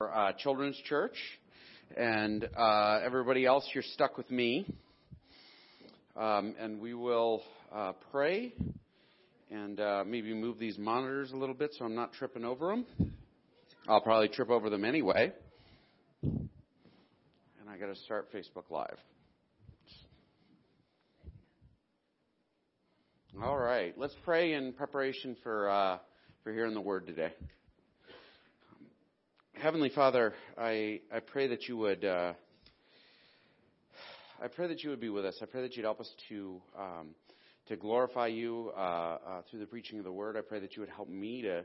uh, children's church, and uh, everybody else, you're stuck with me. Um, and we will uh, pray and uh, maybe move these monitors a little bit so I'm not tripping over them. I'll probably trip over them anyway. And I got to start Facebook Live. All right, let's pray in preparation for uh, for hearing the word today. Heavenly Father, I, I pray that you would uh, I pray that you would be with us. I pray that you'd help us to um, to glorify you uh, uh, through the preaching of the word. I pray that you would help me to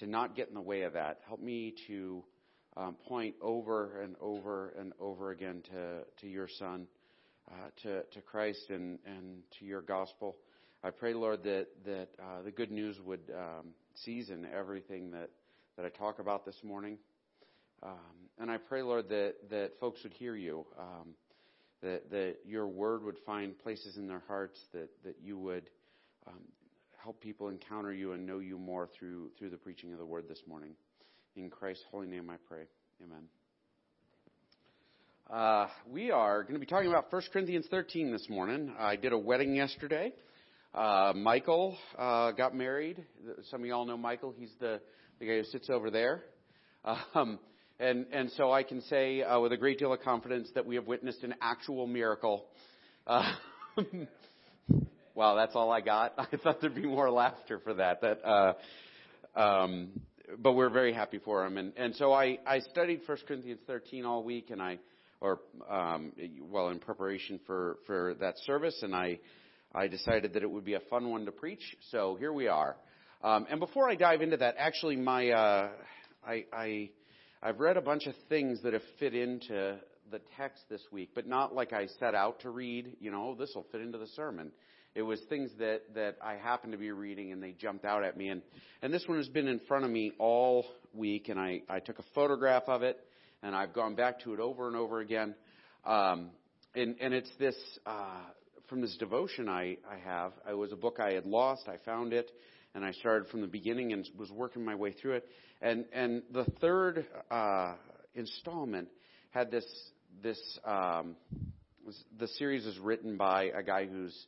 to not get in the way of that. Help me to um, point over and over and over again to to your Son, uh, to to Christ and and to your gospel. I pray, Lord, that that uh, the good news would um, season everything that that I talk about this morning. Um, and I pray, Lord, that, that folks would hear you, um, that, that your word would find places in their hearts, that, that you would um, help people encounter you and know you more through, through the preaching of the word this morning. In Christ's holy name I pray. Amen. Uh, we are going to be talking about 1 Corinthians 13 this morning. I did a wedding yesterday. Uh, Michael uh, got married. Some of y'all know Michael. He's the, the guy who sits over there. Um, and, and so I can say uh, with a great deal of confidence that we have witnessed an actual miracle. Uh, wow, that's all I got. I thought there'd be more laughter for that. That, uh, um, but we're very happy for him. And, and so I, I studied 1 Corinthians 13 all week, and I, or um, well, in preparation for for that service, and I, I decided that it would be a fun one to preach. So here we are. Um, and before I dive into that, actually, my uh, I, I I've read a bunch of things that have fit into the text this week, but not like I set out to read, you know, this will fit into the sermon. It was things that, that I happened to be reading and they jumped out at me. And, and this one has been in front of me all week and I, I took a photograph of it and I've gone back to it over and over again. Um, and, and it's this, uh, from this devotion I, I have. It was a book I had lost. I found it and I started from the beginning and was working my way through it. And and the third uh, installment had this this um, was, the series is written by a guy who's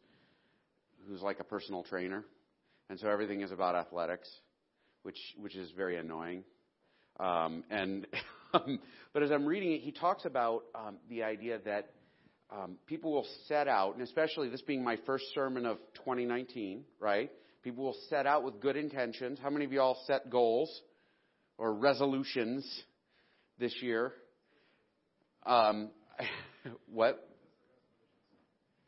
who's like a personal trainer, and so everything is about athletics, which which is very annoying. Um, and but as I'm reading it, he talks about um, the idea that um, people will set out, and especially this being my first sermon of 2019, right? People will set out with good intentions. How many of you all set goals? or resolutions this year. Um, what?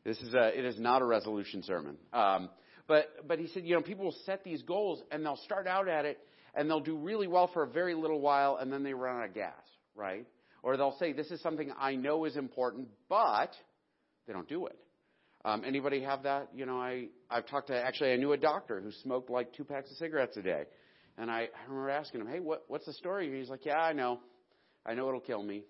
This is a, it is not a resolution sermon. Um, but, but he said, you know, people will set these goals and they'll start out at it and they'll do really well for a very little while and then they run out of gas, right? Or they'll say, this is something I know is important, but they don't do it. Um, anybody have that? You know, I, I've talked to, actually, I knew a doctor who smoked like two packs of cigarettes a day. And I, I remember asking him, hey, what, what's the story? And he's like, yeah, I know. I know it'll kill me.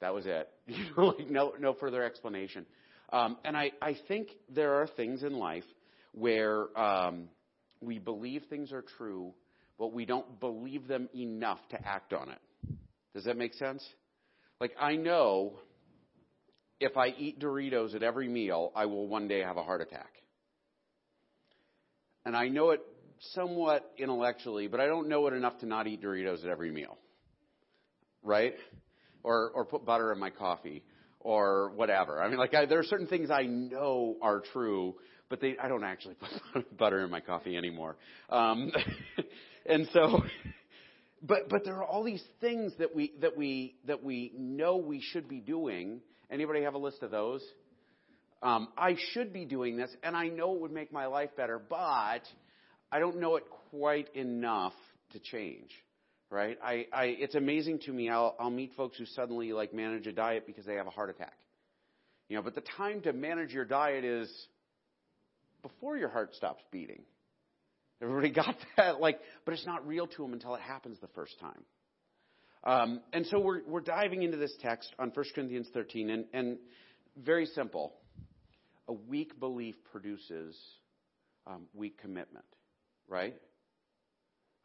That was it. You know, like no, no further explanation. Um, and I, I think there are things in life where um, we believe things are true, but we don't believe them enough to act on it. Does that make sense? Like I know if I eat Doritos at every meal, I will one day have a heart attack. And I know it somewhat intellectually, but I don't know it enough to not eat Doritos at every meal. Right? Or, or put butter in my coffee or whatever. I mean, like, I, there are certain things I know are true, but they, I don't actually put butter in my coffee anymore. Um, and so, but, but there are all these things that we, that we, that we know we should be doing. Anybody have a list of those? Um, I should be doing this, and I know it would make my life better, but I don't know it quite enough to change, right? I, I it's amazing to me. I'll, I'll meet folks who suddenly like manage a diet because they have a heart attack. You know, but the time to manage your diet is before your heart stops beating. Everybody got that? Like, but it's not real to them until it happens the first time. Um, and so we're, we're diving into this text on 1 Corinthians 13, and, and very simple. A weak belief produces um, weak commitment right?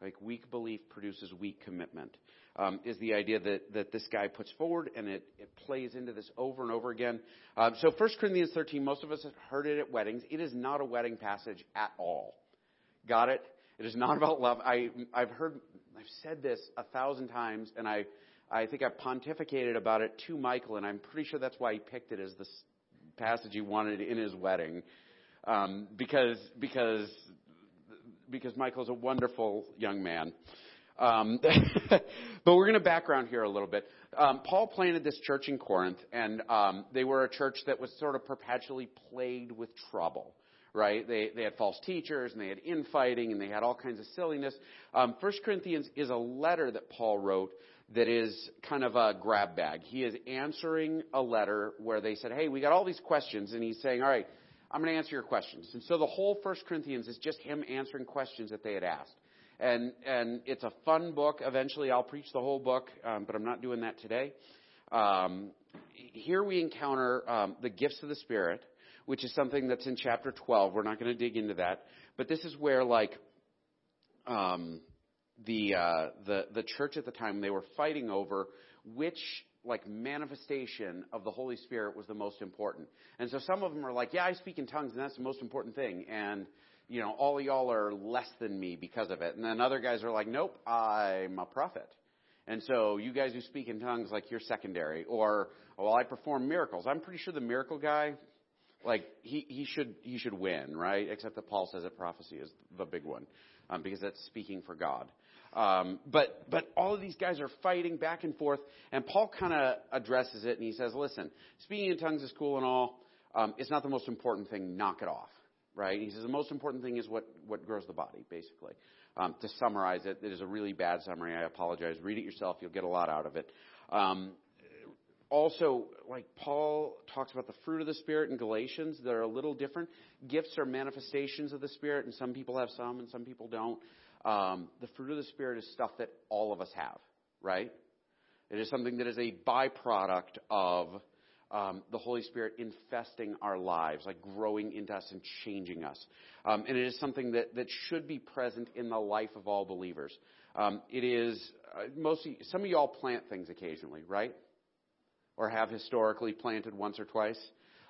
Like weak belief produces weak commitment. um, is the idea that, that this guy puts forward, and it, it plays into this over and over again. Um, so 1 Corinthians 13, most of us have heard it at weddings. It is not a wedding passage at all. Got it? It is not about love. I, I've heard, I've said this a thousand times, and I, I think I've pontificated about it to Michael, and I'm pretty sure that's why he picked it as the passage he wanted in his wedding, um, because because because Michael's a wonderful young man. Um, but we're going to background here a little bit. Um, Paul planted this church in Corinth, and um, they were a church that was sort of perpetually plagued with trouble. Right? They they had false teachers, and they had infighting, and they had all kinds of silliness. Um, First Corinthians is a letter that Paul wrote that is kind of a grab bag. He is answering a letter where they said, "Hey, we got all these questions," and he's saying, "All right." I'm going to answer your questions. And so the whole First Corinthians is just him answering questions that they had asked and and it's a fun book. Eventually, I'll preach the whole book, um, but I'm not doing that today. Um, here we encounter um, the gifts of the Spirit, which is something that's in chapter 12. We're not going to dig into that, but this is where like um, the uh, the the church at the time they were fighting over which like manifestation of the Holy Spirit was the most important. And so some of them are like, yeah, I speak in tongues, and that's the most important thing. And you know, all y'all are less than me because of it. And then other guys are like, nope, I'm a prophet. And so you guys who speak in tongues, like you're secondary. Or, well, I perform miracles. I'm pretty sure the miracle guy, like he, he should he should win, right? Except that Paul says that prophecy is the big one, um, because that's speaking for God. Um, but but all of these guys are fighting back and forth, and Paul kind of addresses it, and he says, "Listen, speaking in tongues is cool and all. Um, it's not the most important thing. Knock it off." right? He says the most important thing is what, what grows the body, basically. Um, to summarize it, it is a really bad summary. I apologize. Read it yourself. You'll get a lot out of it. Um, also, like Paul talks about the fruit of the Spirit in Galatians that are a little different. Gifts are manifestations of the Spirit, and some people have some and some people don't. Um, the fruit of the Spirit is stuff that all of us have, right? It is something that is a byproduct of um, the Holy Spirit infesting our lives, like growing into us and changing us. Um, and it is something that, that should be present in the life of all believers. Um, it is uh, mostly some of y'all plant things occasionally, right? Or have historically planted once or twice.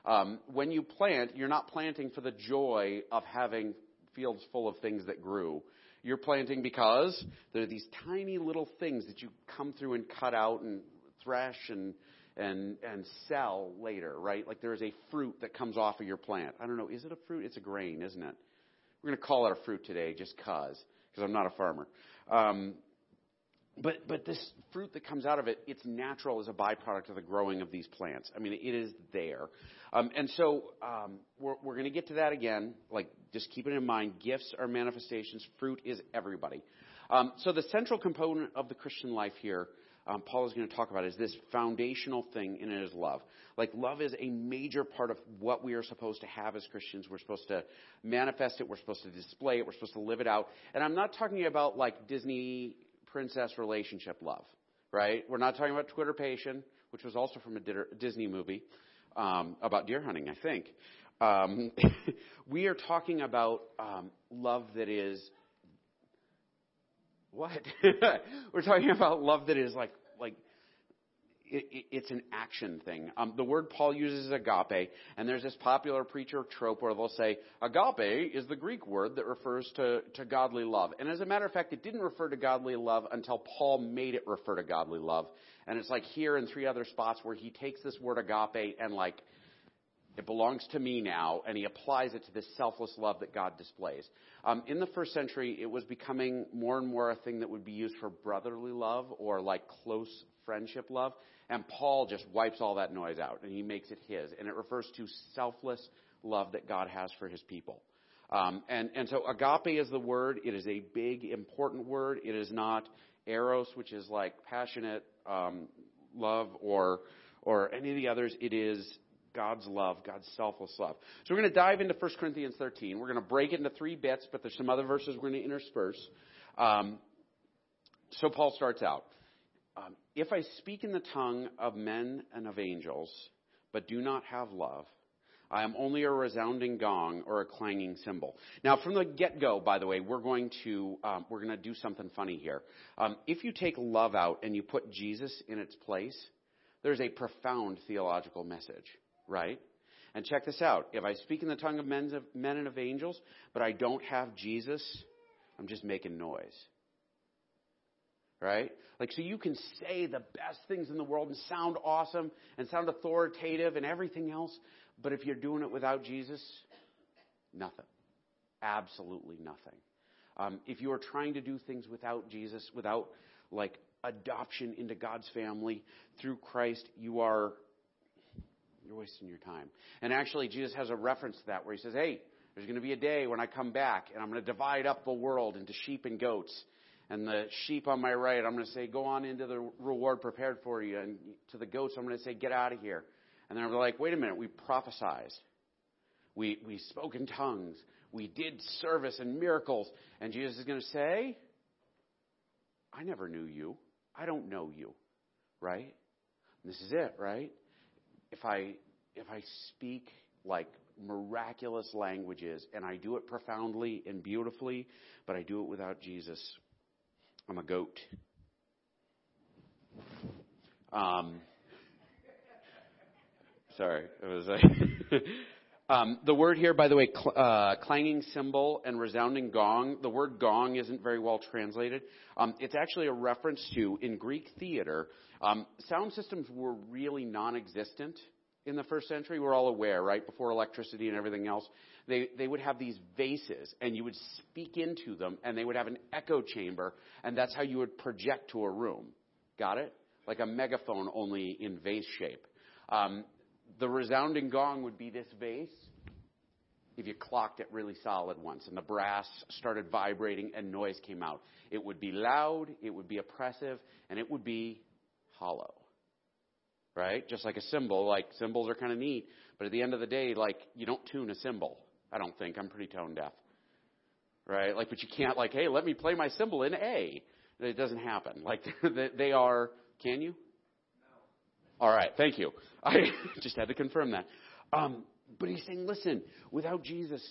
Um, when you plant, you're not planting for the joy of having fields full of things that grew. You're planting because there are these tiny little things that you come through and cut out and thresh and and and sell later, right? Like there is a fruit that comes off of your plant. I don't know, is it a fruit? It's a grain, isn't it? We're going to call it a fruit today, just cause, because I'm not a farmer. Um, but but this fruit that comes out of it, it's natural as a byproduct of the growing of these plants. I mean, it is there, um, and so um, we're we're going to get to that again. Like, just keep it in mind. Gifts are manifestations. Fruit is everybody. Um, so the central component of the Christian life here um, Paul is going to talk about is this foundational thing, and it is love. Like, love is a major part of what we are supposed to have as Christians. We're supposed to manifest it, we're supposed to display it, we're supposed to live it out. And I'm not talking about like Disney princess relationship love, right? We're not talking about Twitterpated, which was also from a Disney movie um, about deer hunting, I think. Um, we are talking about um, love that is what? We're talking about love that is like like it, it, it's an action thing. Um, the word Paul uses is agape, and there's this popular preacher trope where they'll say agape is the Greek word that refers to, to godly love. And as a matter of fact, it didn't refer to godly love until Paul made it refer to godly love. And it's like here in three other spots where he takes this word agape and like it belongs to me now, and he applies it to this selfless love that God displays. Um, in the first century, it was becoming more and more a thing that would be used for brotherly love or like close friendship love. And Paul just wipes all that noise out and he makes it his. And it refers to selfless love that God has for his people. Um, and, and so agape is the word. It is a big, important word. It is not eros, which is like passionate um, love or or any of the others. It is God's love, God's selfless love. So we're going to dive into 1 Corinthians 13. We're going to break it into three bits, but there's some other verses we're going to intersperse. Um, so Paul starts out um, If I speak in the tongue of men and of angels, but do not have love, I am only a resounding gong or a clanging cymbal. Now, from the get-go, by the way, we're going to um, we're going to do something funny here. Um, if you take love out and you put Jesus in its place, there's a profound theological message, right? And check this out: if I speak in the tongue of men, of men and of angels, but I don't have Jesus, I'm just making noise. Right? Like, so you can say the best things in the world and sound awesome and sound authoritative and everything else, but if you're doing it without Jesus, nothing. Absolutely nothing. Um, if you are trying to do things without Jesus, without like adoption into God's family through Christ, you are you're wasting your time. And actually, Jesus has a reference to that where he says, "Hey, there's going to be a day when I come back and I'm going to divide up the world into sheep and goats." And the sheep on my right, I'm going to say, "Go on into the reward prepared for you." And to the goats, I'm going to say, "Get out of here." And they're like, wait a minute, we prophesied. We, we spoke in tongues. We did service and miracles. And Jesus is going to say, I never knew you. I don't know you. Right? And this is it, right? If I, if I speak like miraculous languages and I do it profoundly and beautifully, but I do it without Jesus, I'm a goat. Um, Sorry, it was. Um, the word here, by the way, cl- uh, clanging cymbal and resounding gong. The word gong isn't very well translated. Um, it's actually a reference to in Greek theater. Um, sound systems were really non-existent in the first century. We're all aware, right? Before electricity and everything else, they they would have these vases, and you would speak into them, and they would have an echo chamber, and that's how you would project to a room. Got it? Like a megaphone, only in vase shape. Um, the resounding gong would be this vase if you clocked it really solid once and the brass started vibrating and noise came out. It would be loud, it would be oppressive, and it would be hollow. Right? Just like a cymbal, like cymbals are kind of neat, but at the end of the day, like you don't tune a cymbal. I don't think. I'm pretty tone deaf. Right? Like, but you can't like, hey, let me play my cymbal in A. It doesn't happen. Like they are, can you? All right, thank you. I just had to confirm that. Um, but he's saying, listen, without Jesus,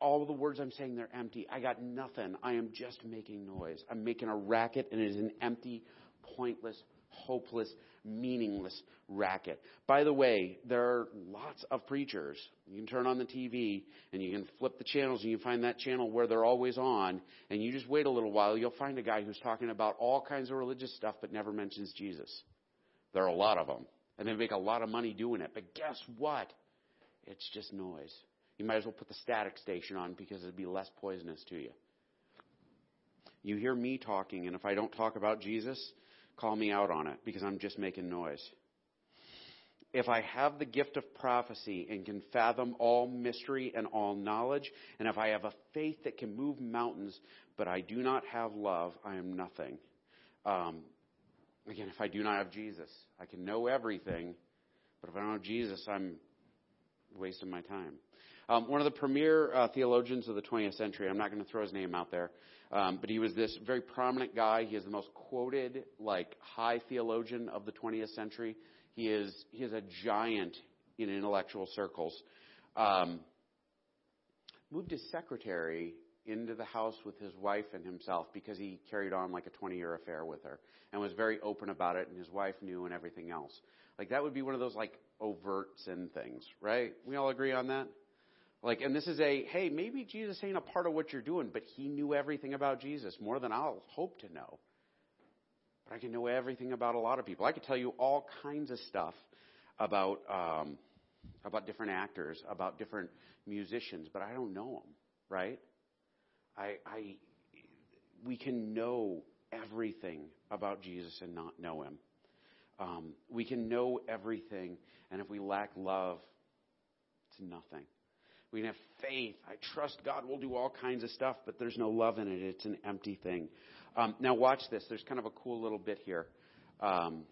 all of the words I'm saying, they're empty. I got nothing. I am just making noise. I'm making a racket, and it is an empty, pointless, hopeless, meaningless racket. By the way, there are lots of preachers. You can turn on the TV and you can flip the channels and you find that channel where they're always on, and you just wait a little while, you'll find a guy who's talking about all kinds of religious stuff but never mentions Jesus. There are a lot of them. And they make a lot of money doing it. But guess what? It's just noise. You might as well put the static station on because it'd be less poisonous to you. You hear me talking, and if I don't talk about Jesus, call me out on it because I'm just making noise. If I have the gift of prophecy and can fathom all mystery and all knowledge, and if I have a faith that can move mountains, but I do not have love, I am nothing. Um, Again, if I do not have Jesus, I can know everything, but if I don't have Jesus, I'm wasting my time. Um, one of the premier uh, theologians of the 20th century, I'm not going to throw his name out there, um, but he was this very prominent guy. He is the most quoted, like, high theologian of the 20th century. He is, he is a giant in intellectual circles. Um, moved his secretary into the house with his wife and himself because he carried on like a 20 year affair with her and was very open about it and his wife knew and everything else. Like that would be one of those like overt sin things, right? We all agree on that? Like, and this is a, hey, maybe Jesus ain't a part of what you're doing, but he knew everything about Jesus more than I'll hope to know. But I can know everything about a lot of people. I could tell you all kinds of stuff about, um, about different actors, about different musicians, but I don't know them, right? I, I, we can know everything about Jesus and not know him. Um, we can know everything, and if we lack love, it's nothing. We can have faith. I trust God will do all kinds of stuff, but there's no love in it. It's an empty thing. Um, now, watch this. There's kind of a cool little bit here. Um,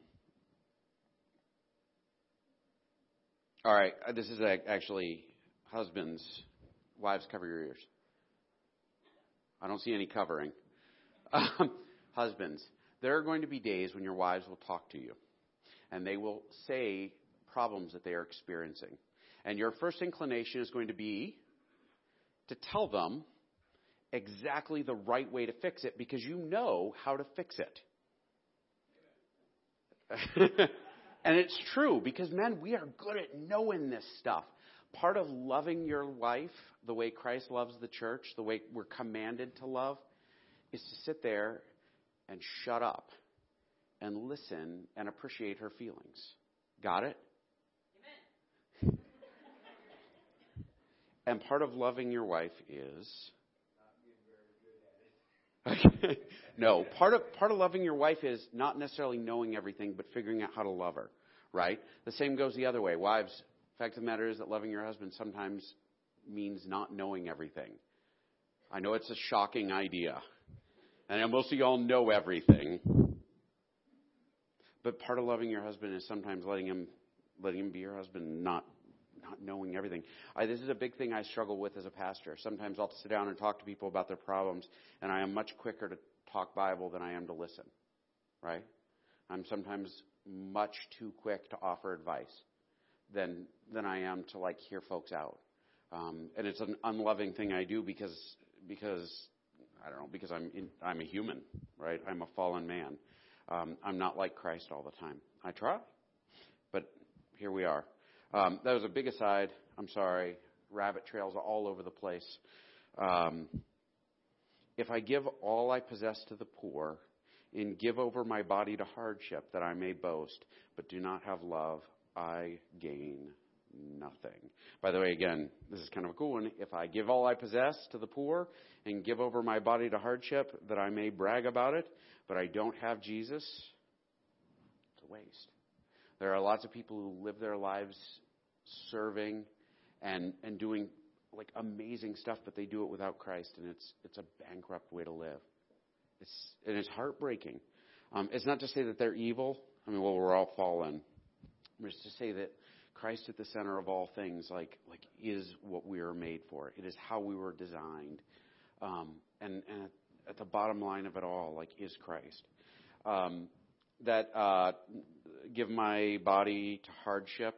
all right, uh, this is actually husbands, wives, cover your ears. I don't see any covering. Um, husbands, there are going to be days when your wives will talk to you and they will say problems that they are experiencing. And your first inclination is going to be to tell them exactly the right way to fix it because you know how to fix it. and it's true because, men, we are good at knowing this stuff. Part of loving your wife the way Christ loves the church, the way we're commanded to love, is to sit there and shut up and listen and appreciate her feelings. Got it? Amen. And part of loving your wife is. no, part of part of loving your wife is not necessarily knowing everything, but figuring out how to love her. Right? The same goes the other way. Wives, fact of the matter is that loving your husband sometimes means not knowing everything. I know it's a shocking idea. And most of y'all know everything. But part of loving your husband is sometimes letting him letting him be your husband, not not knowing everything. I, this is a big thing I struggle with as a pastor. Sometimes I'll sit down and talk to people about their problems, and I am much quicker to talk Bible than I am to listen. Right? I'm sometimes much too quick to offer advice than than I am to like hear folks out. Um, and it's an unloving thing I do because because I don't know because I'm in, I'm a human, right? I'm a fallen man. Um, I'm not like Christ all the time. I try, but here we are. Um, that was a big aside. I'm sorry. Rabbit trails all over the place. Um, if I give all I possess to the poor, and give over my body to hardship that I may boast, but do not have love, I gain nothing. By the way, again, this is kind of a cool one. If I give all I possess to the poor and give over my body to hardship that I may brag about it, but I don't have Jesus, it's a waste. There are lots of people who live their lives serving and, and doing like amazing stuff, but they do it without Christ, and it's it's a bankrupt way to live. It's and it's heartbreaking. Um, it's not to say that they're evil. I mean, well, we're all fallen. It's to say that Christ at the center of all things, like like is what we are made for. It is how we were designed, um, and and at, at, the bottom line of it all, like is Christ. Um, that uh, give my body to hardship.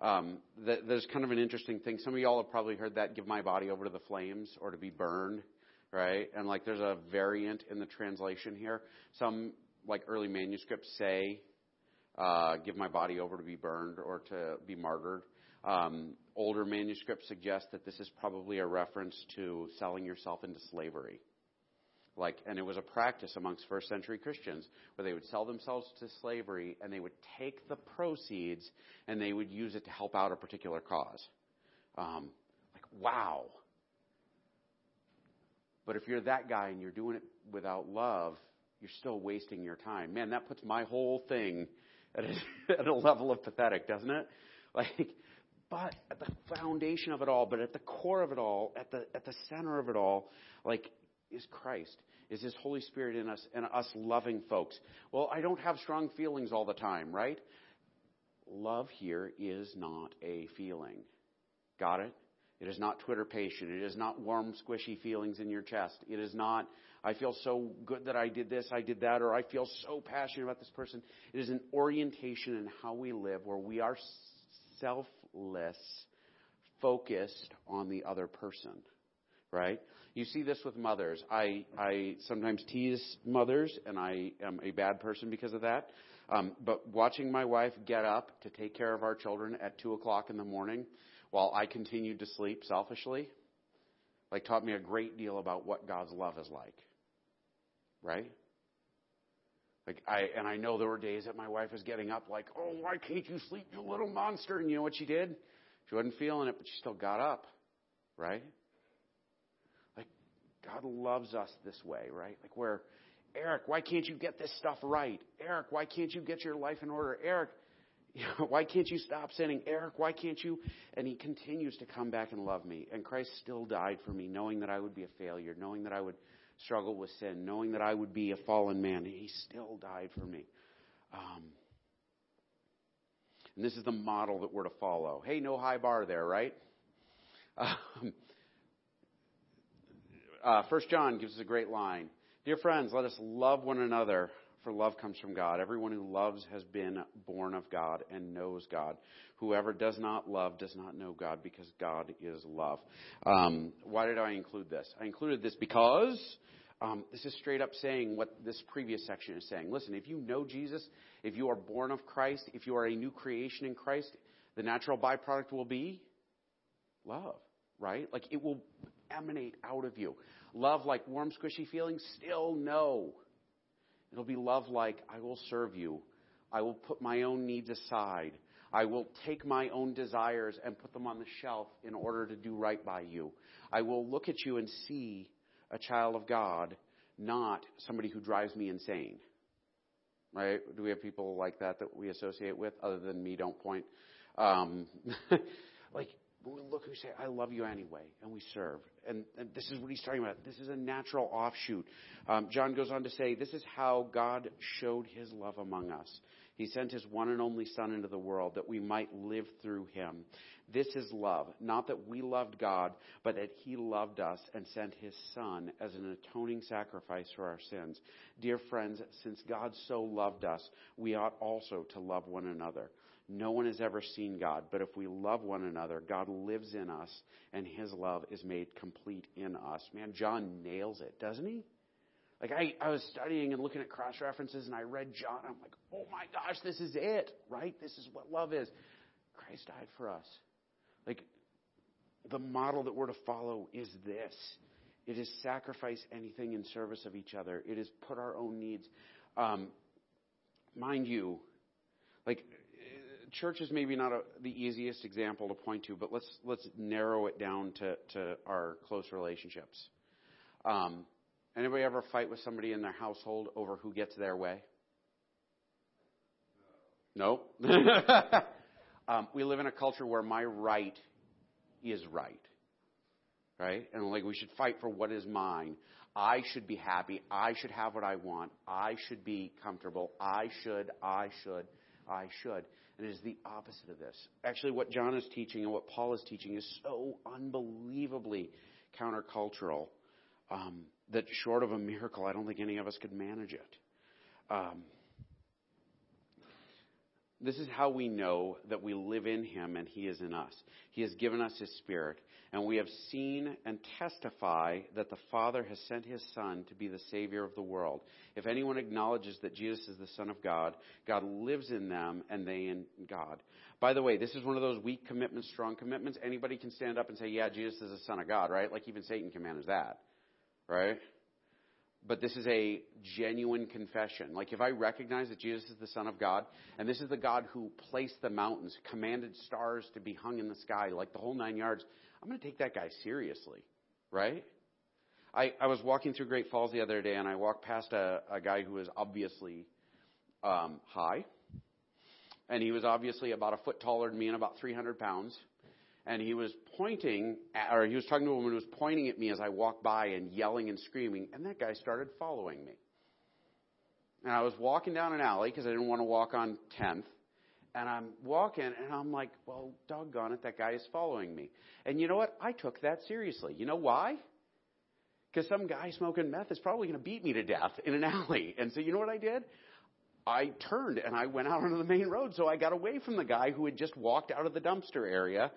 Um, that, there's kind of an interesting thing. Some of y'all have probably heard that give my body over to the flames or to be burned, right? And like there's a variant in the translation here. Some like early manuscripts say uh, give my body over to be burned or to be martyred. Um, older manuscripts suggest that this is probably a reference to selling yourself into slavery. Like, and it was a practice amongst first century Christians where they would sell themselves to slavery and they would take the proceeds and they would use it to help out a particular cause. Um, like, wow. But if you're that guy and you're doing it without love, you're still wasting your time. Man, that puts my whole thing at a, at a level of pathetic, doesn't it? Like, but at the foundation of it all, but at the core of it all, at the at the center of it all, like is Christ, is His Holy Spirit in us, and us loving folks. Well, I don't have strong feelings all the time, right? Love here is not a feeling. Got it? It is not twitterpated. It is not warm, squishy feelings in your chest. It is not I feel so good that I did this, I did that, or I feel so passionate about this person. It is an orientation in how we live where we are selfless, focused on the other person. Right? You see this with mothers. I, I sometimes tease mothers, and I am a bad person because of that. Um, but watching my wife get up to take care of our children at 2 o'clock in the morning while I continued to sleep selfishly, like taught me a great deal about what God's love is like right? Like I and I know there were days that my wife was getting up like, "Oh, why can't you sleep, you little monster?" And you know what she did? She wasn't feeling it, but she still got up, right? God loves us this way, right? Like where Eric, why can't you get this stuff right? Eric, why can't you get your life in order? Eric, why can't you stop sinning? Eric, why can't you? And he continues to come back and love me. And Christ still died for me, knowing that I would be a failure, knowing that I would struggle with sin, knowing that I would be a fallen man. He still died for me. Um, and this is the model that we're to follow. Hey, no high bar there, right? Um, uh, John gives us a great line. Dear friends, let us love one another, for love comes from God. Everyone who loves has been born of God and knows God. Whoever does not love does not know God because God is love. Um, why did I include this? I included this because um, this is straight up saying what this previous section is saying. Listen, if you know Jesus, if you are born of Christ, if you are a new creation in Christ, the natural byproduct will be love, right? Like it will emanate out of you. Love like warm, squishy feelings? Still no. It'll be love like, I will serve you. I will put my own needs aside. I will take my own desires and put them on the shelf in order to do right by you. I will look at you and see a child of God, not somebody who drives me insane. Right? Do we have people like that that we associate with other than me? Don't point. Um, like, we look and say, I love you anyway, and we serve. And, and, this is what he's talking about. This is a natural offshoot. Um, John goes on to say, This is how God showed his love among us. He sent his one and only Son into the world that we might live through him. This is love. Not that we loved God, but that he loved us and sent his Son as an atoning sacrifice for our sins. Dear friends, since God so loved us, we ought also to love one another. No one has ever seen God, but if we love one another, God lives in us and his love is made complete in us. Man, John nails it, doesn't he? Like I, I was studying and looking at cross references and I read John. I'm like, oh my gosh, this is it, right? This is what love is. Christ died for us. Like the model that we're to follow is this. It is sacrifice anything in service of each other. It is put our own needs. Um, mind you, like church is maybe not a, the easiest example to point to, but let's let's narrow it down to, to our close relationships. Um, anybody ever fight with somebody in their household over who gets their way? No. um, we live in a culture where my right is right, right, and like we should fight for what is mine. I should be happy. I should have what I want. I should be comfortable. I should. I should. I should. And it is the opposite of this. Actually, what John is teaching and what Paul is teaching is so unbelievably countercultural um, that, short of a miracle, I don't think any of us could manage it. Um, this is how we know that we live in Him and He is in us. He has given us His Spirit, and we have seen and testify that the Father has sent His Son to be the Savior of the world. If anyone acknowledges that Jesus is the Son of God, God lives in them and they in God. By the way, this is one of those weak commitments, strong commitments. Anybody can stand up and say, yeah, Jesus is the Son of God, right? Like even Satan can manage that, right? But this is a genuine confession. Like if I recognize that Jesus is the Son of God, and this is the God who placed the mountains, commanded stars to be hung in the sky, like the whole nine yards, I'm going to take that guy seriously, right? I, I was walking through Great Falls the other day, and I walked past a, a guy who was obviously um, high, and he was obviously about a foot taller than me and about 300 pounds and he was pointing, at, or he was talking to a woman who was pointing at me as I walked by and yelling and screaming, and that guy started following me. And I was walking down an alley because I didn't want to walk on 10th. And I'm walking, and I'm like, well, doggone it, that guy is following me. And you know what? I took that seriously. You know why? Because some guy smoking meth is probably going to beat me to death in an alley. And so you know what I did? I turned and I went out onto the main road. So I got away from the guy who had just walked out of the dumpster area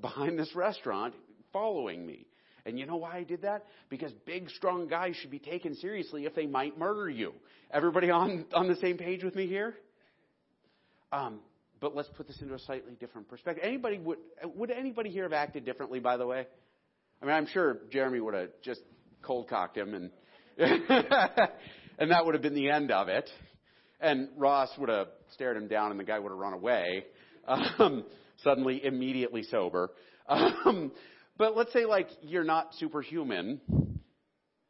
behind this restaurant following me. And you know why I did that? Because big, strong guys should be taken seriously if they might murder you. Everybody on, on the same page with me here? Um, but let's put this into a slightly different perspective. Anybody would, would anybody here have acted differently, by the way? I mean, I'm sure Jeremy would have just cold cocked him and, and that would have been the end of it. And Ross would have stared him down and the guy would have run away. Um, suddenly, immediately sober. Um, but let's say like you're not superhuman.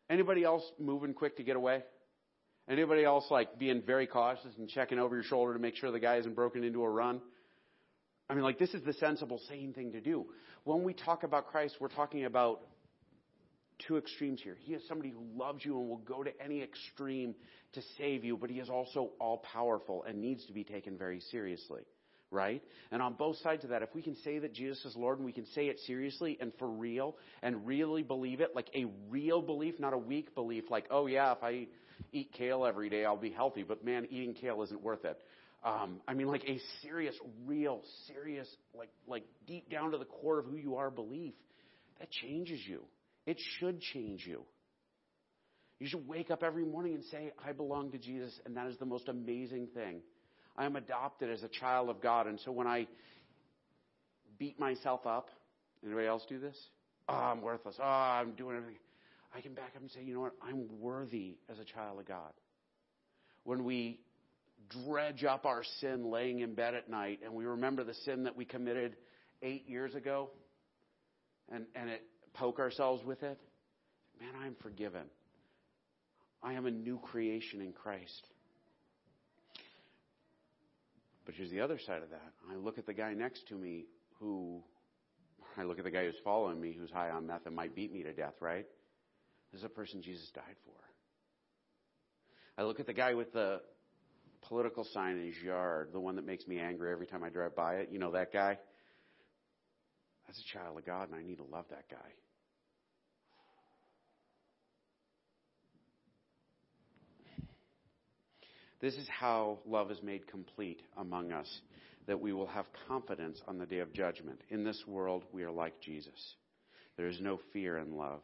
Anybody else moving quick to get away? Anybody else like being very cautious and checking over your shoulder to make sure the guy isn't broken into a run? I mean, like, this is the sensible, sane thing to do. When we talk about Christ, we're talking about two extremes here. He is somebody who loves you and will go to any extreme to save you, but he is also all powerful and needs to be taken very seriously. Right? And on both sides of that, if we can say that Jesus is Lord and we can say it seriously and for real and really believe it, like a real belief, not a weak belief, like, oh yeah, if I, eat kale every day, I'll be healthy. But man, eating kale isn't worth it. Um, I mean, like a serious, real, serious, like like deep down to the core of who you are belief that changes you. It should change you. You should wake up every morning and say, I belong to Jesus, and that is the most amazing thing. I am adopted as a child of God, and so when I beat myself up, anybody else do this? Oh, I'm worthless. Oh, I'm doing everything. I can back up and say, you know what? I'm worthy as a child of God. When we dredge up our sin laying in bed at night and we remember the sin that we committed eight years ago and, and it poke ourselves with it, man, I'm forgiven. I am a new creation in Christ. But here's the other side of that. I look at the guy next to me who, I look at the guy who's following me who's high on meth and might beat me to death, right? This is a person Jesus died for. I look at the guy with the political sign in his yard, the one that makes me angry every time I drive by it. You know that guy? That's a child of God, and I need to love that guy. This is how love is made complete among us, that we will have confidence on the day of judgment. In this world, we are like Jesus. There is no fear in love,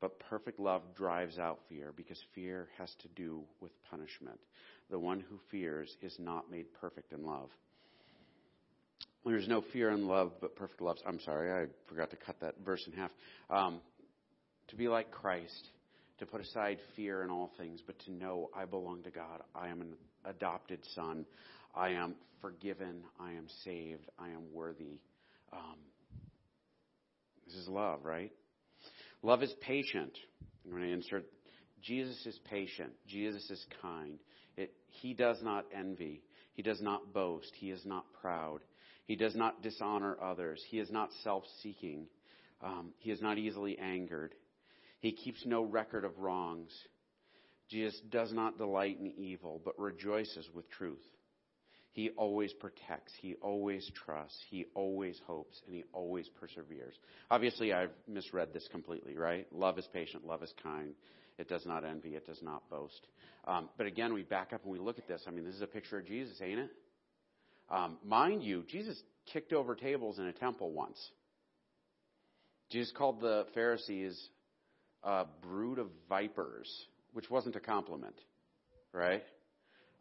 but perfect love drives out fear because fear has to do with punishment. The one who fears is not made perfect in love. There's no fear in love, but perfect love. I'm sorry, I forgot to cut that verse in half. Um, to be like Christ to put aside fear in all things, but to know I belong to God. I am an adopted son. I am forgiven. I am saved. I am worthy. Um, this is love, right? Love is patient. I'm going to insert Jesus is patient. Jesus is kind. It, he does not envy. He does not boast. He is not proud. He does not dishonor others. He is not self seeking. Um, he is not easily angered. He keeps no record of wrongs. Jesus does not delight in evil, but rejoices with truth. He always protects. He always trusts. He always hopes. And he always perseveres. Obviously, I've misread this completely, right? Love is patient. Love is kind. It does not envy. It does not boast. Um, but again, we back up and we look at this. I mean, this is a picture of Jesus, ain't it? Um, mind you, Jesus kicked over tables in a temple once. Jesus called the Pharisees a brood of vipers, which wasn't a compliment, right?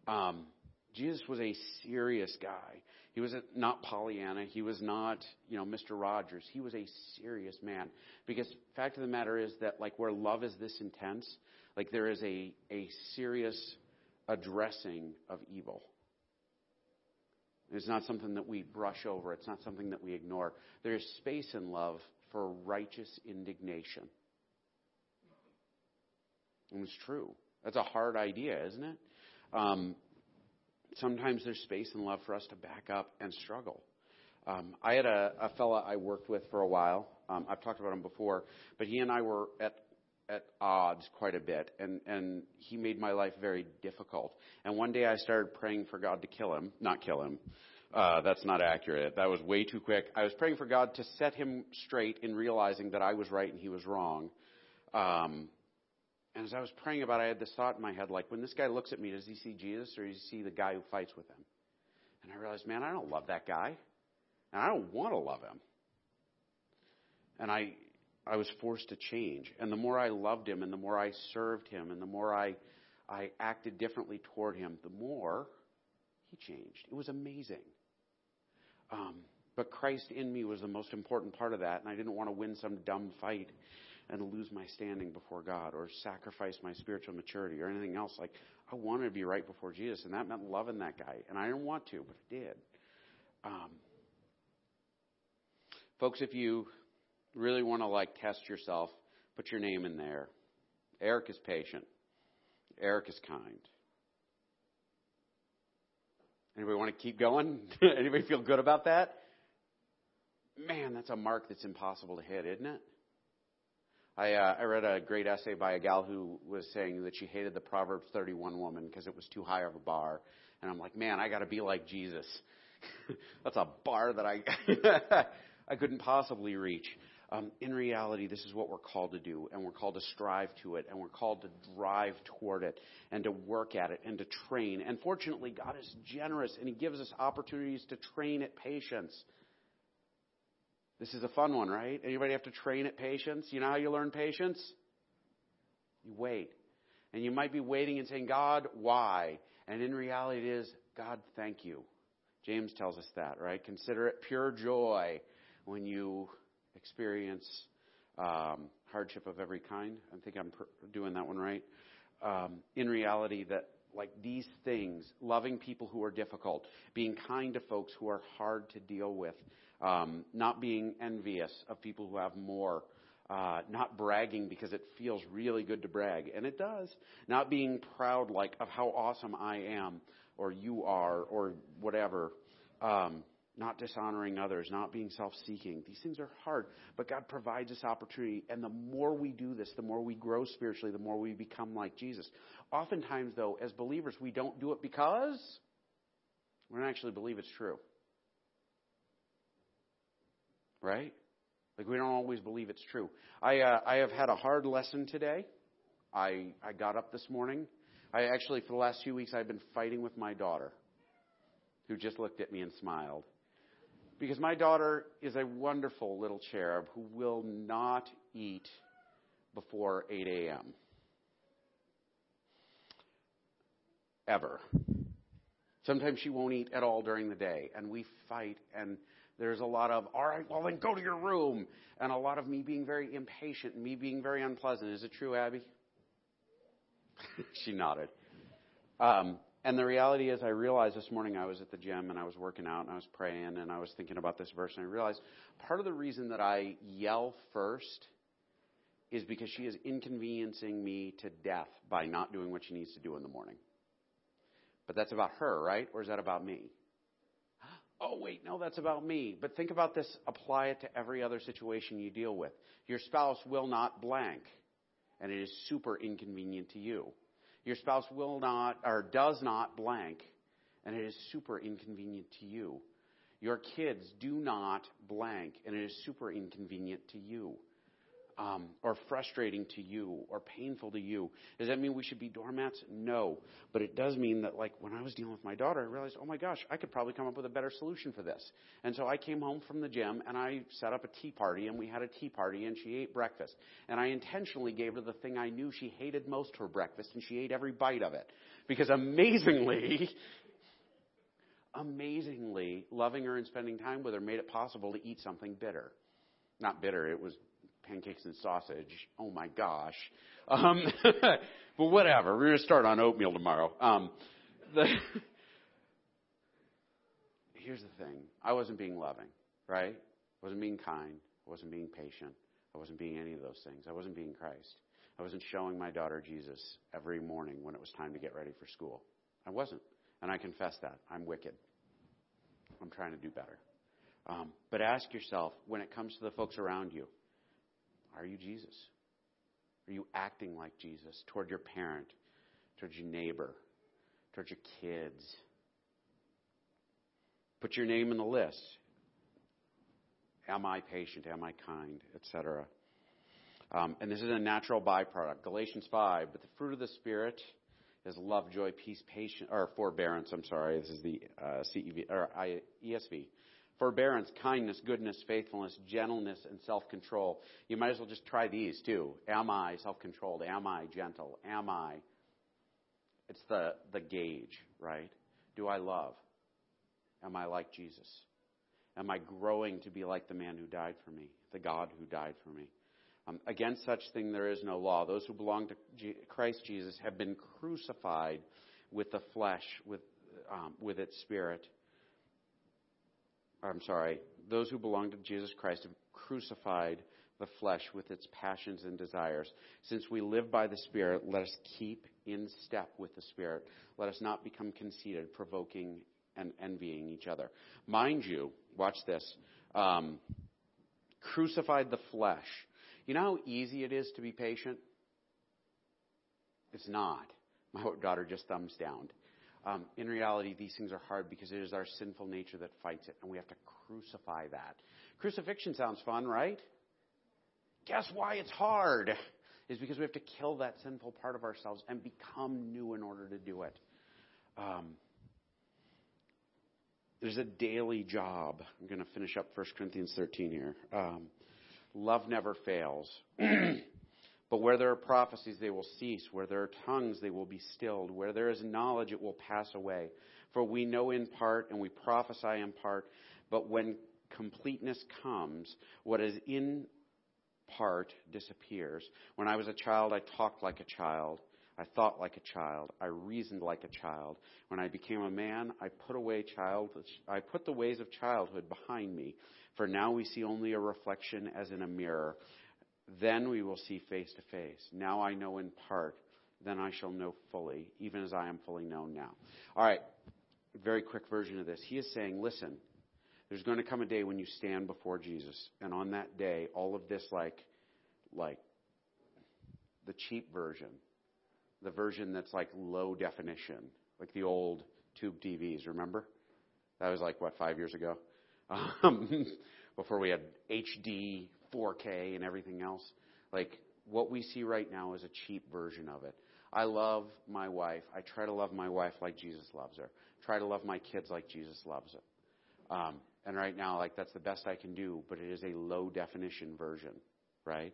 Um, Jesus was a serious guy. He was not Pollyanna. He was not, you know, Mr. Rogers. He was a serious man. Because fact of the matter is that, like, where love is this intense, like, there is a, a serious addressing of evil. It's not something that we brush over. It's not something that we ignore. There is space in love for righteous indignation. And it's true. That's a hard idea, isn't it? Um, sometimes there's space in love for us to back up and struggle. Um, I had a, a fella I worked with for a while. Um, I've talked about him before, but he and I were at at odds quite a bit, and and he made my life very difficult. And one day I started praying for God to kill him, not kill him. Uh, that's not accurate. That was way too quick. I was praying for God to set him straight in realizing that I was right and he was wrong. Um, and as I was praying about it, I had this thought in my head like, when this guy looks at me, does he see Jesus or does he see the guy who fights with him? And I realized, man, I don't love that guy. And I don't want to love him. And I, I was forced to change. And the more I loved him and the more I served him and the more I, I acted differently toward him, the more he changed. It was amazing. Um, but Christ in me was the most important part of that, and I didn't want to win some dumb fight and lose my standing before God or sacrifice my spiritual maturity or anything else. Like, I wanted to be right before Jesus, and that meant loving that guy. And I didn't want to, but I did. Um, folks, if you really want to like test yourself, put your name in there. Eric is patient. Eric is kind. Anybody want to keep going? Anybody feel good about that? Man, that's a mark that's impossible to hit, isn't it? I, uh, I read a great essay by a gal who was saying that she hated the Proverbs 31 woman because it was too high of a bar. And I'm like, man, I got to be like Jesus. That's a bar that I I couldn't possibly reach. Um, in reality, this is what we're called to do, and we're called to strive to it, and we're called to drive toward it, and to work at it, and to train. And fortunately, God is generous, and He gives us opportunities to train at patience. This is a fun one, right? Anybody have to train at patience? You know how you learn patience? You wait. And you might be waiting and saying, God, why? And in reality, it is, God, thank you. James tells us that, right? Consider it pure joy when you experience um, hardship of every kind. I think I'm doing that one right. Um, in reality, that like these things, loving people who are difficult, being kind to folks who are hard to deal with, um, not being envious of people who have more, uh, not bragging because it feels really good to brag, and it does. Not being proud like of how awesome I am, or you are, or whatever. Um, not dishonoring others, not being self-seeking. These things are hard, but God provides us opportunity, and the more we do this, the more we grow spiritually, the more we become like Jesus. Oftentimes, though, as believers, we don't do it because we don't actually believe it's true. Right? Like we don't always believe it's true. I uh, I have had a hard lesson today. I I got up this morning. I actually for the last few weeks I've been fighting with my daughter, who just looked at me and smiled, because my daughter is a wonderful little cherub who will not eat before 8 a.m. Ever. Sometimes she won't eat at all during the day, and we fight and there's a lot of, all right, well then go to your room. And a lot of me being very impatient, me being very unpleasant. Is it true, Abby? she nodded. Um, and the reality is, I realized this morning I was at the gym and I was working out and I was praying and I was thinking about this verse and I realized part of the reason that I yell first is because she is inconveniencing me to death by not doing what she needs to do in the morning. But that's about her, right? Or is that about me? oh, wait, no, that's about me. But think about this, apply it to every other situation you deal with. Your spouse will not blank, and it is super inconvenient to you. Your spouse will not, or does not blank, and it is super inconvenient to you. Your kids do not blank, and it is super inconvenient to you um, or frustrating to you or painful to you. Does that mean we should be doormats? No. But it does mean that, like, when I was dealing with my daughter, I realized, oh my gosh, I could probably come up with a better solution for this. And so I came home from the gym and I set up a tea party and we had a tea party and she ate breakfast. And I intentionally gave her the thing I knew she hated most for breakfast and she ate every bite of it. Because amazingly, amazingly, loving her and spending time with her made it possible to eat something bitter. Not bitter, it was pancakes and sausage. Oh my gosh. Um, but whatever. We're going to start on oatmeal tomorrow. Um, the here's the thing. I wasn't being loving, right? I wasn't being kind. I wasn't being patient. I wasn't being any of those things. I wasn't being Christ. I wasn't showing my daughter Jesus every morning when it was time to get ready for school. I wasn't. And I confess that. I'm wicked. I'm trying to do better. Um, but ask yourself when it comes to the folks around you, are you Jesus? Are you acting like Jesus toward your parent, toward your neighbor, toward your kids? Put your name in the list. Am I patient? Am I kind? Etc. Um, and this is a natural byproduct. Galatians 5. But the fruit of the Spirit is love, joy, peace, patience, or forbearance. I'm sorry. This is the uh, CEV, or ESV forbearance, kindness, goodness, faithfulness, gentleness, and self control. You might as well just try these too. Am I self controlled? Am I gentle? Am I? It's the, the gauge, right? Do I love? Am I like Jesus? Am I growing to be like the man who died for me, the God who died for me? Um, against such thing there is no law. Those who belong to G- Christ Jesus have been crucified with the flesh, with, um, with its spirit. I'm sorry, those who belong to Jesus Christ have crucified the flesh with its passions and desires. Since we live by the Spirit, let us keep in step with the Spirit. Let us not become conceited, provoking, and envying each other. Mind you, watch this. Um, crucified the flesh. You know how easy it is to be patient? It's not. My daughter just thumbs down. Um, in reality, these things are hard because it is our sinful nature that fights it, and we have to crucify that. Crucifixion sounds fun, right? guess why it's hard? Is because we have to kill that sinful part of ourselves and become new in order to do it. Um, there's a daily job. I'm going to finish up 1 Corinthians 13 here. Um, love never fails. but where there are prophecies, they will cease. Where there are tongues, they will be stilled. Where there is knowledge, it will pass away. For we know in part and we prophesy in part. But when completeness comes, what is in part disappears. When I was a child, I talked like a child. I thought like a child. I reasoned like a child. When I became a man, I put away child. I put the ways of childhood behind me. For now we see only a reflection as in a mirror. Then we will see face to face. Now I know in part. Then I shall know fully, even as I am fully known now. All right. Very quick version of this. He is saying, listen, there's going to come a day when you stand before Jesus, and on that day, all of this like, like the cheap version the version that's like low definition, like the old tube TVs, remember? That was like, what, five years ago? Um, before we had HD, 4K, and everything else. Like, what we see right now is a cheap version of it. I love my wife. I try to love my wife like Jesus loves her. Try to love my kids like Jesus loves them. Um, and right now, like, that's the best I can do, but it is a low definition version, right?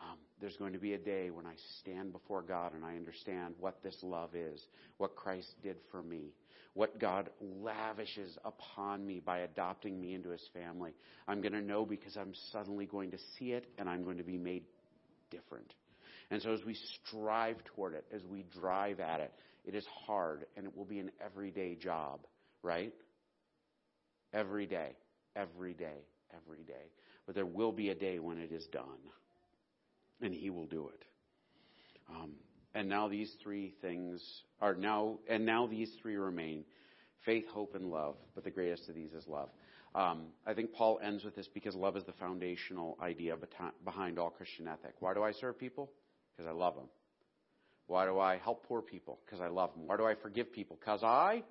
Um, there's going to be a day when I stand before God and I understand what this love is, what Christ did for me, what God lavishes upon me by adopting me into his family. I'm going to know because I'm suddenly going to see it and I'm going to be made different. And so as we strive toward it, as we drive at it, it is hard and it will be an everyday job, right? Every day, every day, every day. But there will be a day when it is done and He will do it. Um, and now these three things are now, and now these three remain faith, hope, and love, but the greatest of these is love. Um, I think Paul ends with this because love is the foundational idea behind all Christian ethic. Why do I serve people? Because I love them. Why do I help poor people? Because I love them. Why do I forgive people? Because I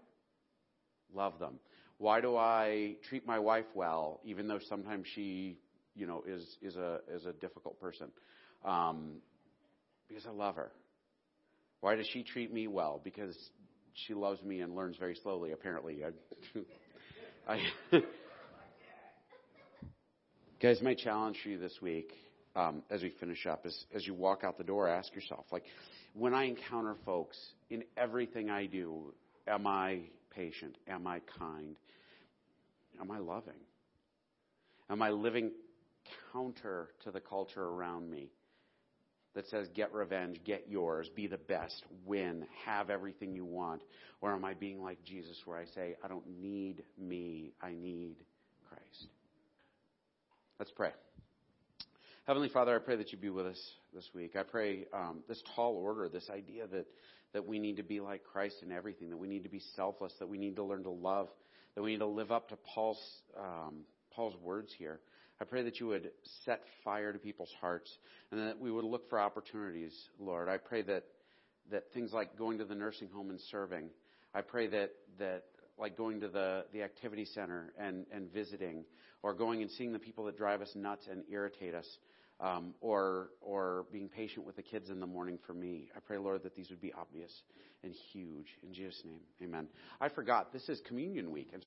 love them. Why do I treat my wife well, even though sometimes she, you know, is is a is a difficult person? Um, because I love her. Why does she treat me well? Because she loves me and learns very slowly, apparently. I, I Guys, my challenge for you this week, um, as we finish up, is as you walk out the door, ask yourself, like, when I encounter folks in everything I do, am I patient? Am I kind? Am I loving? Am I living counter to the culture around me? That says, get revenge, get yours, be the best, win, have everything you want? Or am I being like Jesus, where I say, I don't need me, I need Christ? Let's pray. Heavenly Father, I pray that you be with us this week. I pray um, this tall order, this idea that, that we need to be like Christ in everything, that we need to be selfless, that we need to learn to love, that we need to live up to Paul's, um, Paul's words here. I pray that you would set fire to people's hearts and that we would look for opportunities, Lord. I pray that, that things like going to the nursing home and serving, I pray that, that like going to the, the activity center and, and visiting, or going and seeing the people that drive us nuts and irritate us, um, or, or being patient with the kids in the morning for me. I pray, Lord, that these would be obvious and huge. In Jesus' name, amen. I forgot, this is communion week.